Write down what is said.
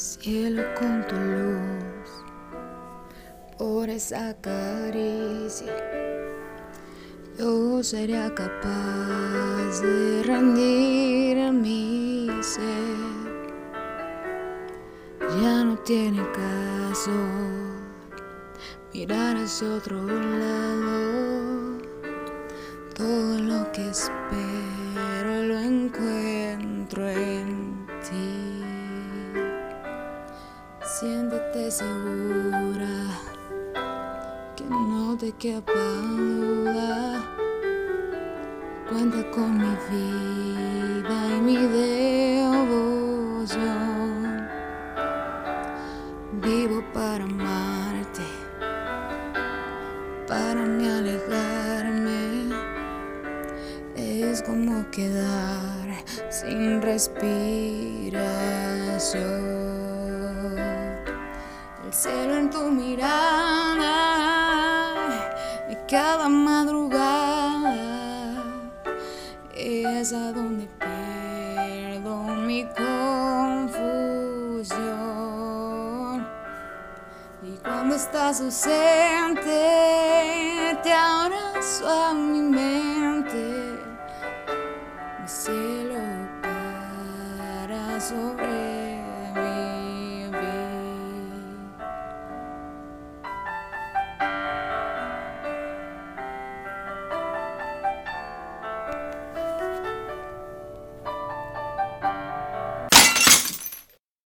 Cielo con tu luz, por esa caricia, yo sería capaz de rendir a mi ser. Ya no tiene caso mirar hacia otro lado. Todo lo que espero Siéntete segura que no te quepa duda. Cuenta con mi vida y mi devoción. Vivo para amarte, para mi alejarme. Es como quedar sin respiración. El cielo en tu mirada y cada madrugada es a donde pierdo mi confusión. Y cuando estás ausente, te abrazo a mi mente. Mi cielo para sobre